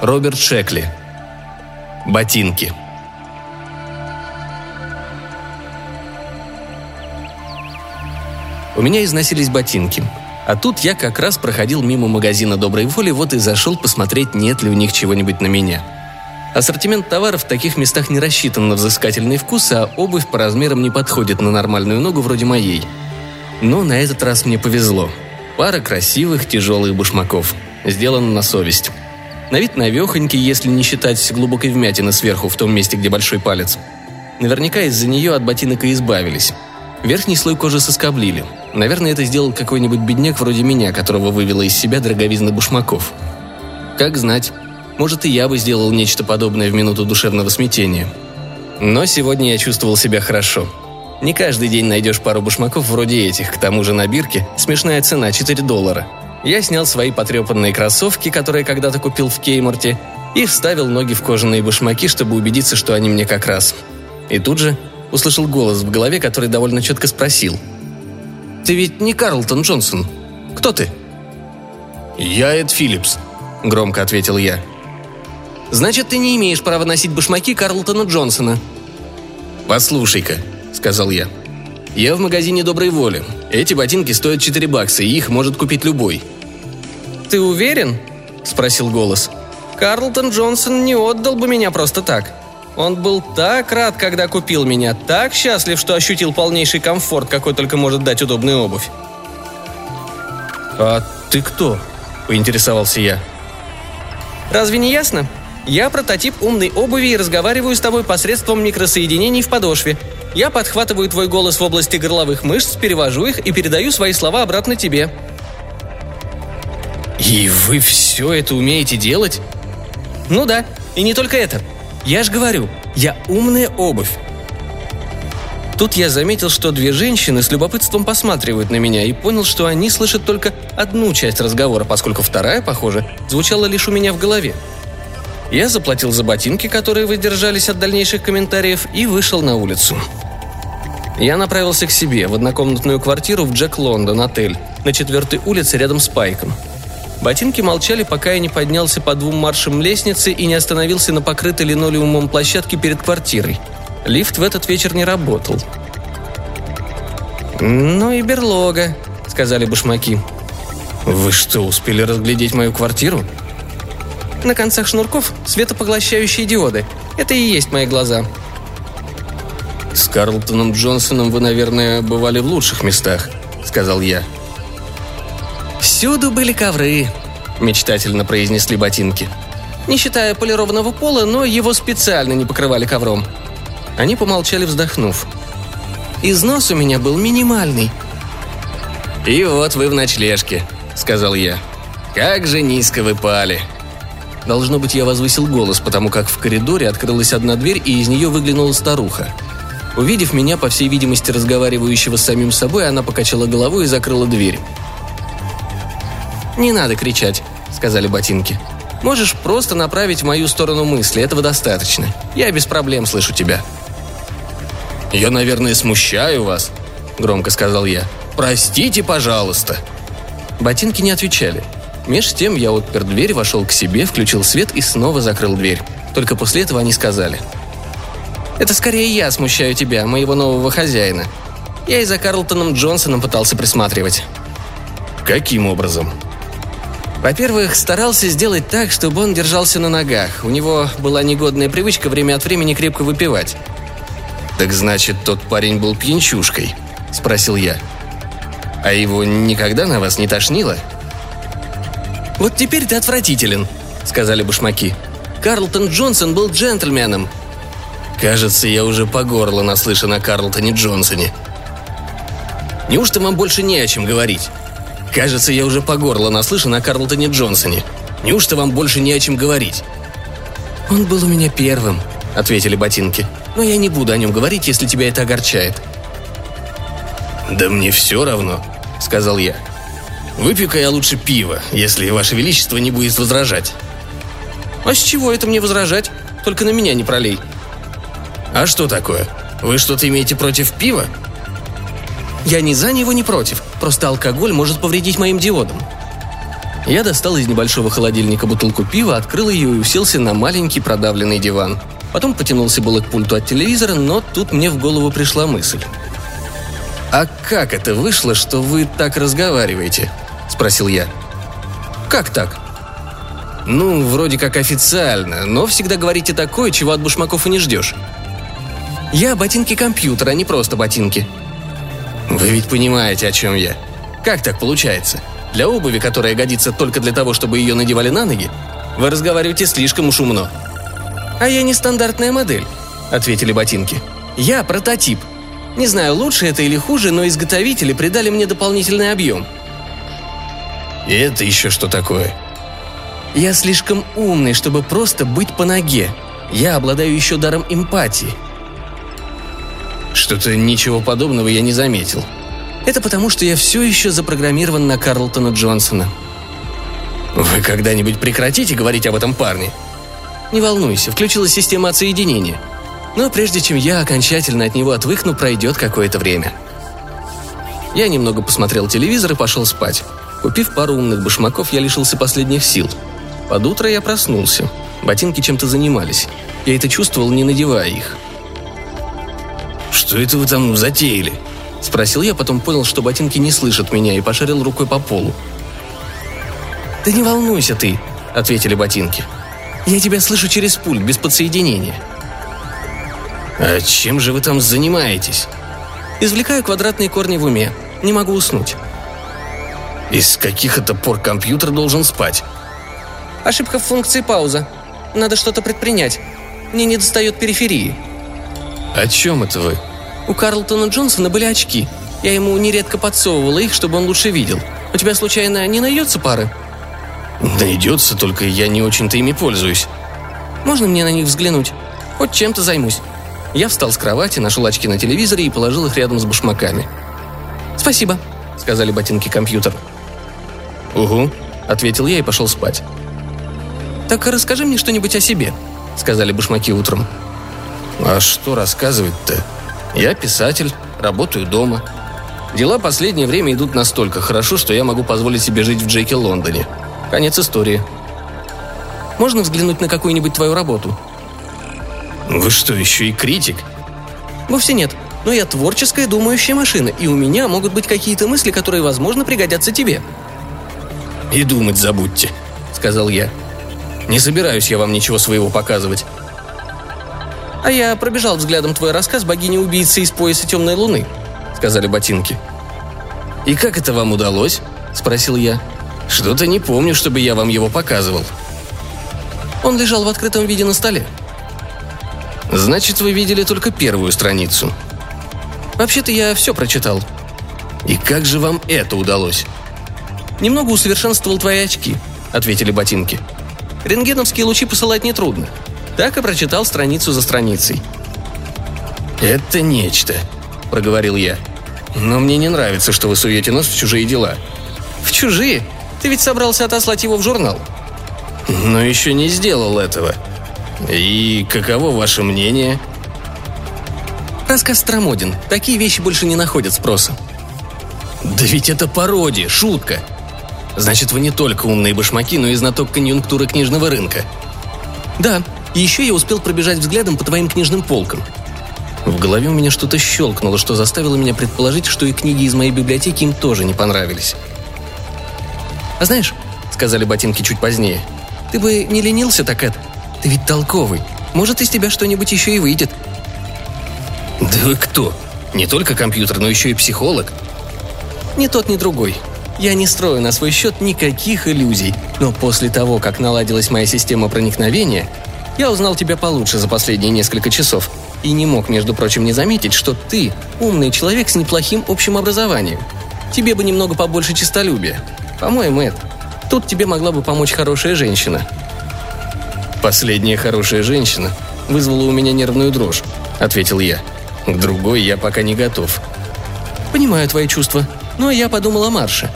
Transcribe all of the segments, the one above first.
Роберт Шекли. Ботинки. У меня износились ботинки. А тут я как раз проходил мимо магазина «Доброй воли», вот и зашел посмотреть, нет ли у них чего-нибудь на меня. Ассортимент товаров в таких местах не рассчитан на взыскательный вкус, а обувь по размерам не подходит на нормальную ногу вроде моей. Но на этот раз мне повезло. Пара красивых тяжелых башмаков. Сделано на совесть. На вид навехонький, если не считать глубокой вмятины сверху в том месте, где большой палец. Наверняка из-за нее от ботинок и избавились. Верхний слой кожи соскоблили. Наверное, это сделал какой-нибудь бедняк вроде меня, которого вывела из себя дороговизна башмаков. Как знать, может и я бы сделал нечто подобное в минуту душевного смятения. Но сегодня я чувствовал себя хорошо. Не каждый день найдешь пару башмаков вроде этих, к тому же на бирке смешная цена 4 доллара. Я снял свои потрепанные кроссовки, которые когда-то купил в Кейморте, и вставил ноги в кожаные башмаки, чтобы убедиться, что они мне как раз. И тут же услышал голос в голове, который довольно четко спросил. «Ты ведь не Карлтон Джонсон. Кто ты?» «Я Эд Филлипс», — громко ответил я. «Значит, ты не имеешь права носить башмаки Карлтона Джонсона». «Послушай-ка», — сказал я. «Я в магазине доброй воли. Эти ботинки стоят 4 бакса, и их может купить любой». «Ты уверен?» – спросил голос. «Карлтон Джонсон не отдал бы меня просто так. Он был так рад, когда купил меня, так счастлив, что ощутил полнейший комфорт, какой только может дать удобная обувь». «А ты кто?» – поинтересовался я. «Разве не ясно? Я прототип умной обуви и разговариваю с тобой посредством микросоединений в подошве. Я подхватываю твой голос в области горловых мышц, перевожу их и передаю свои слова обратно тебе». «И вы все это умеете делать?» «Ну да, и не только это. Я ж говорю, я умная обувь. Тут я заметил, что две женщины с любопытством посматривают на меня и понял, что они слышат только одну часть разговора, поскольку вторая, похоже, звучала лишь у меня в голове. Я заплатил за ботинки, которые выдержались от дальнейших комментариев, и вышел на улицу. Я направился к себе, в однокомнатную квартиру в Джек Лондон, отель, на четвертой улице рядом с Пайком. Ботинки молчали, пока я не поднялся по двум маршам лестницы и не остановился на покрытой линолеумом площадке перед квартирой. Лифт в этот вечер не работал. «Ну и берлога», — сказали башмаки. «Вы что, успели разглядеть мою квартиру?» На концах шнурков светопоглощающие диоды. Это и есть мои глаза. «С Карлтоном Джонсоном вы, наверное, бывали в лучших местах», — сказал я. «Всюду были ковры», — мечтательно произнесли ботинки. Не считая полированного пола, но его специально не покрывали ковром. Они помолчали, вздохнув. «Износ у меня был минимальный». «И вот вы в ночлежке», — сказал я. «Как же низко вы пали!» Должно быть, я возвысил голос, потому как в коридоре открылась одна дверь, и из нее выглянула старуха. Увидев меня, по всей видимости, разговаривающего с самим собой, она покачала головой и закрыла дверь. «Не надо кричать», — сказали ботинки. «Можешь просто направить в мою сторону мысли, этого достаточно. Я без проблем слышу тебя». «Я, наверное, смущаю вас», — громко сказал я. «Простите, пожалуйста». Ботинки не отвечали. Меж тем я отпер дверь, вошел к себе, включил свет и снова закрыл дверь. Только после этого они сказали. «Это скорее я смущаю тебя, моего нового хозяина. Я и за Карлтоном Джонсоном пытался присматривать». «Каким образом?» Во-первых, старался сделать так, чтобы он держался на ногах. У него была негодная привычка время от времени крепко выпивать. «Так значит, тот парень был пьянчушкой?» – спросил я. «А его никогда на вас не тошнило?» «Вот теперь ты отвратителен», — сказали башмаки. «Карлтон Джонсон был джентльменом». «Кажется, я уже по горло наслышан о Карлтоне Джонсоне». «Неужто вам больше не о чем говорить?» «Кажется, я уже по горло наслышан о Карлтоне Джонсоне. Неужто вам больше не о чем говорить?» «Он был у меня первым», — ответили ботинки. «Но я не буду о нем говорить, если тебя это огорчает». «Да мне все равно», — сказал я. Выпью-ка я лучше пиво, если Ваше Величество не будет возражать». «А с чего это мне возражать? Только на меня не пролей». «А что такое? Вы что-то имеете против пива?» «Я ни за него, ни против. Просто алкоголь может повредить моим диодам». Я достал из небольшого холодильника бутылку пива, открыл ее и уселся на маленький продавленный диван. Потом потянулся было к пульту от телевизора, но тут мне в голову пришла мысль. «А как это вышло, что вы так разговариваете?» – спросил я. «Как так?» «Ну, вроде как официально, но всегда говорите такое, чего от башмаков и не ждешь». «Я ботинки компьютера, а не просто ботинки». «Вы ведь понимаете, о чем я. Как так получается? Для обуви, которая годится только для того, чтобы ее надевали на ноги, вы разговариваете слишком уж умно». «А я не стандартная модель», — ответили ботинки. «Я прототип. Не знаю, лучше это или хуже, но изготовители придали мне дополнительный объем». «И это еще что такое?» «Я слишком умный, чтобы просто быть по ноге. Я обладаю еще даром эмпатии». «Что-то ничего подобного я не заметил», это потому, что я все еще запрограммирован на Карлтона Джонсона. Вы когда-нибудь прекратите говорить об этом парне? Не волнуйся, включилась система отсоединения. Но прежде чем я окончательно от него отвыкну, пройдет какое-то время. Я немного посмотрел телевизор и пошел спать. Купив пару умных башмаков, я лишился последних сил. Под утро я проснулся. Ботинки чем-то занимались. Я это чувствовал, не надевая их. «Что это вы там затеяли?» – спросил я, потом понял, что ботинки не слышат меня, и пошарил рукой по полу. «Да не волнуйся ты», – ответили ботинки. «Я тебя слышу через пульт, без подсоединения». «А чем же вы там занимаетесь?» «Извлекаю квадратные корни в уме. Не могу уснуть». «Из каких это пор компьютер должен спать?» «Ошибка в функции пауза. Надо что-то предпринять. Мне не достает периферии». «О чем это вы?» У Карлтона Джонсона были очки. Я ему нередко подсовывала их, чтобы он лучше видел. У тебя, случайно, не найдется пары?» «Найдется, только я не очень-то ими пользуюсь». «Можно мне на них взглянуть? Хоть чем-то займусь». Я встал с кровати, нашел очки на телевизоре и положил их рядом с башмаками. «Спасибо», — сказали ботинки компьютер. «Угу», — ответил я и пошел спать. «Так расскажи мне что-нибудь о себе», — сказали башмаки утром. «А что рассказывать-то?» Я писатель, работаю дома. Дела последнее время идут настолько хорошо, что я могу позволить себе жить в Джеке Лондоне. Конец истории. Можно взглянуть на какую-нибудь твою работу? Вы что, еще и критик? Вовсе нет. Но я творческая думающая машина, и у меня могут быть какие-то мысли, которые, возможно, пригодятся тебе. «И думать забудьте», — сказал я. «Не собираюсь я вам ничего своего показывать. «А я пробежал взглядом твой рассказ богини-убийцы из пояса темной луны», — сказали ботинки. «И как это вам удалось?» — спросил я. «Что-то не помню, чтобы я вам его показывал». Он лежал в открытом виде на столе. «Значит, вы видели только первую страницу». «Вообще-то я все прочитал». «И как же вам это удалось?» «Немного усовершенствовал твои очки», — ответили ботинки. «Рентгеновские лучи посылать нетрудно. Так и прочитал страницу за страницей. «Это нечто», — проговорил я. «Но мне не нравится, что вы суете нос в чужие дела». «В чужие? Ты ведь собрался отослать его в журнал». «Но еще не сделал этого. И каково ваше мнение?» Рассказ стромоден. Такие вещи больше не находят спроса. «Да ведь это пародия, шутка!» Значит, вы не только умные башмаки, но и знаток конъюнктуры книжного рынка. Да, и еще я успел пробежать взглядом по твоим книжным полкам. В голове у меня что-то щелкнуло, что заставило меня предположить, что и книги из моей библиотеки им тоже не понравились. «А знаешь», — сказали ботинки чуть позднее, — «ты бы не ленился так, Эд. Ты ведь толковый. Может, из тебя что-нибудь еще и выйдет». «Да вы кто? Не только компьютер, но еще и психолог?» «Ни тот, ни другой. Я не строю на свой счет никаких иллюзий, но после того, как наладилась моя система проникновения, я узнал тебя получше за последние несколько часов и не мог, между прочим, не заметить, что ты умный человек с неплохим общим образованием. Тебе бы немного побольше честолюбия. По-моему, Эд, тут тебе могла бы помочь хорошая женщина». «Последняя хорошая женщина вызвала у меня нервную дрожь», — ответил я. «К другой я пока не готов». «Понимаю твои чувства, но я подумал о Марше».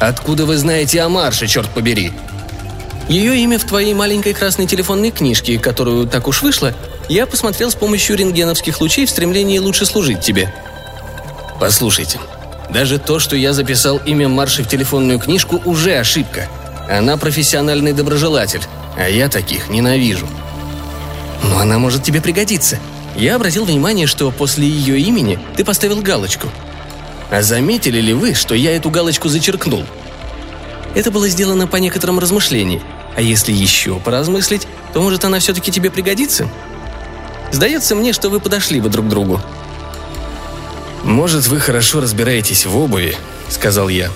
«Откуда вы знаете о Марше, черт побери?» Ее имя в твоей маленькой красной телефонной книжке, которую так уж вышло, я посмотрел с помощью рентгеновских лучей в стремлении лучше служить тебе. Послушайте, Даже то, что я записал имя Марши в телефонную книжку, уже ошибка. Она профессиональный доброжелатель, а я таких ненавижу. Но она может тебе пригодиться. Я обратил внимание, что после ее имени ты поставил галочку. А заметили ли вы, что я эту галочку зачеркнул? Это было сделано по некоторым размышлениям. А если еще поразмыслить, то может она все-таки тебе пригодится? Сдается мне, что вы подошли бы друг к другу. «Может, вы хорошо разбираетесь в обуви», — сказал я.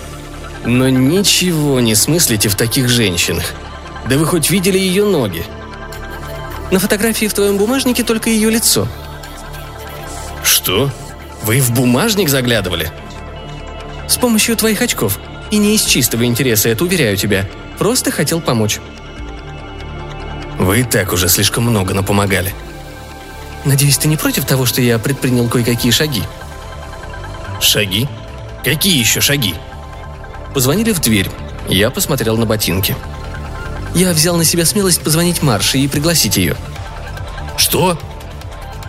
«Но ничего не смыслите в таких женщинах. Да вы хоть видели ее ноги?» «На фотографии в твоем бумажнике только ее лицо». «Что? Вы в бумажник заглядывали?» «С помощью твоих очков. И не из чистого интереса, это уверяю тебя. Просто хотел помочь». «Вы и так уже слишком много напомогали». «Надеюсь, ты не против того, что я предпринял кое-какие шаги?» «Шаги? Какие еще шаги?» Позвонили в дверь. Я посмотрел на ботинки. Я взял на себя смелость позвонить Марше и пригласить ее. «Что?»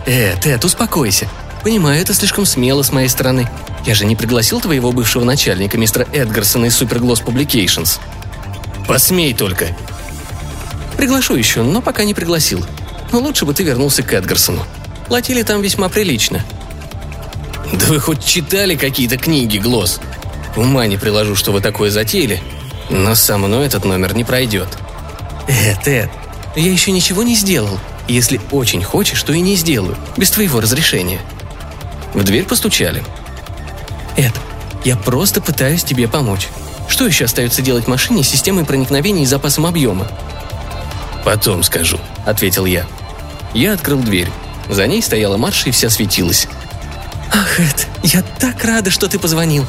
«Эд, Эд, успокойся. Понимаю, это слишком смело с моей стороны. Я же не пригласил твоего бывшего начальника, мистера Эдгарсона из Supergloss Publications». «Посмей только!» «Приглашу еще, но пока не пригласил. Но лучше бы ты вернулся к Эдгарсону. Платили там весьма прилично». «Да вы хоть читали какие-то книги, Глосс? Ума не приложу, что вы такое затеяли. Но со мной этот номер не пройдет». «Эд, Эд, я еще ничего не сделал. Если очень хочешь, то и не сделаю, без твоего разрешения». В дверь постучали. «Эд, я просто пытаюсь тебе помочь. Что еще остается делать машине с системой проникновения и запасом объема?» «Потом скажу», — ответил я. Я открыл дверь. За ней стояла Марша и вся светилась. «Ах, Эд, я так рада, что ты позвонил!»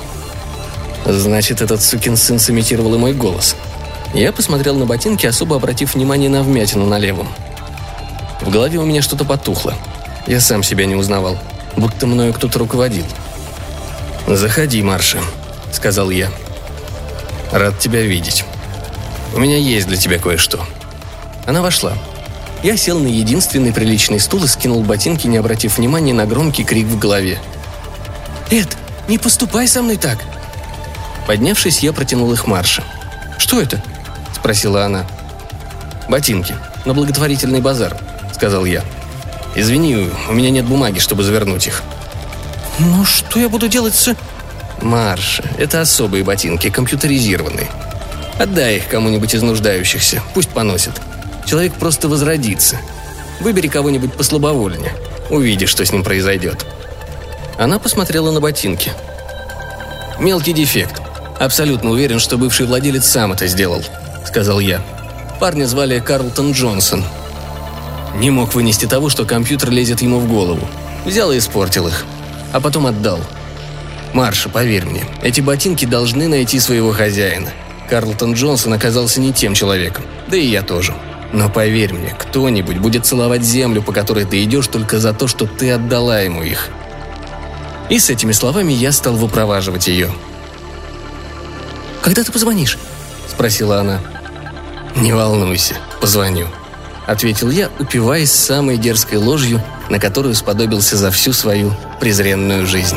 Значит, этот сукин сын сымитировал и мой голос. Я посмотрел на ботинки, особо обратив внимание на вмятину на левом. В голове у меня что-то потухло. Я сам себя не узнавал, будто мною кто-то руководил. «Заходи, Марша», — сказал я. «Рад тебя видеть. У меня есть для тебя кое-что». Она вошла. Я сел на единственный приличный стул и скинул ботинки, не обратив внимания на громкий крик в голове. «Эд, не поступай со мной так!» Поднявшись, я протянул их Марше. «Что это?» – спросила она. «Ботинки. На благотворительный базар», – сказал я. «Извини, у меня нет бумаги, чтобы завернуть их». «Ну что я буду делать с...» «Марша, это особые ботинки, компьютеризированные. Отдай их кому-нибудь из нуждающихся, пусть поносят. Человек просто возродится. Выбери кого-нибудь послабовольнее. Увидишь, что с ним произойдет». Она посмотрела на ботинки. «Мелкий дефект. Абсолютно уверен, что бывший владелец сам это сделал», — сказал я. Парня звали Карлтон Джонсон. Не мог вынести того, что компьютер лезет ему в голову. Взял и испортил их. А потом отдал. Марша, поверь мне, эти ботинки должны найти своего хозяина. Карлтон Джонсон оказался не тем человеком. Да и я тоже. Но поверь мне, кто-нибудь будет целовать землю, по которой ты идешь, только за то, что ты отдала ему их. И с этими словами я стал выпроваживать ее. «Когда ты позвонишь?» – спросила она. «Не волнуйся, позвоню», – ответил я, упиваясь самой дерзкой ложью, на которую сподобился за всю свою презренную жизнь.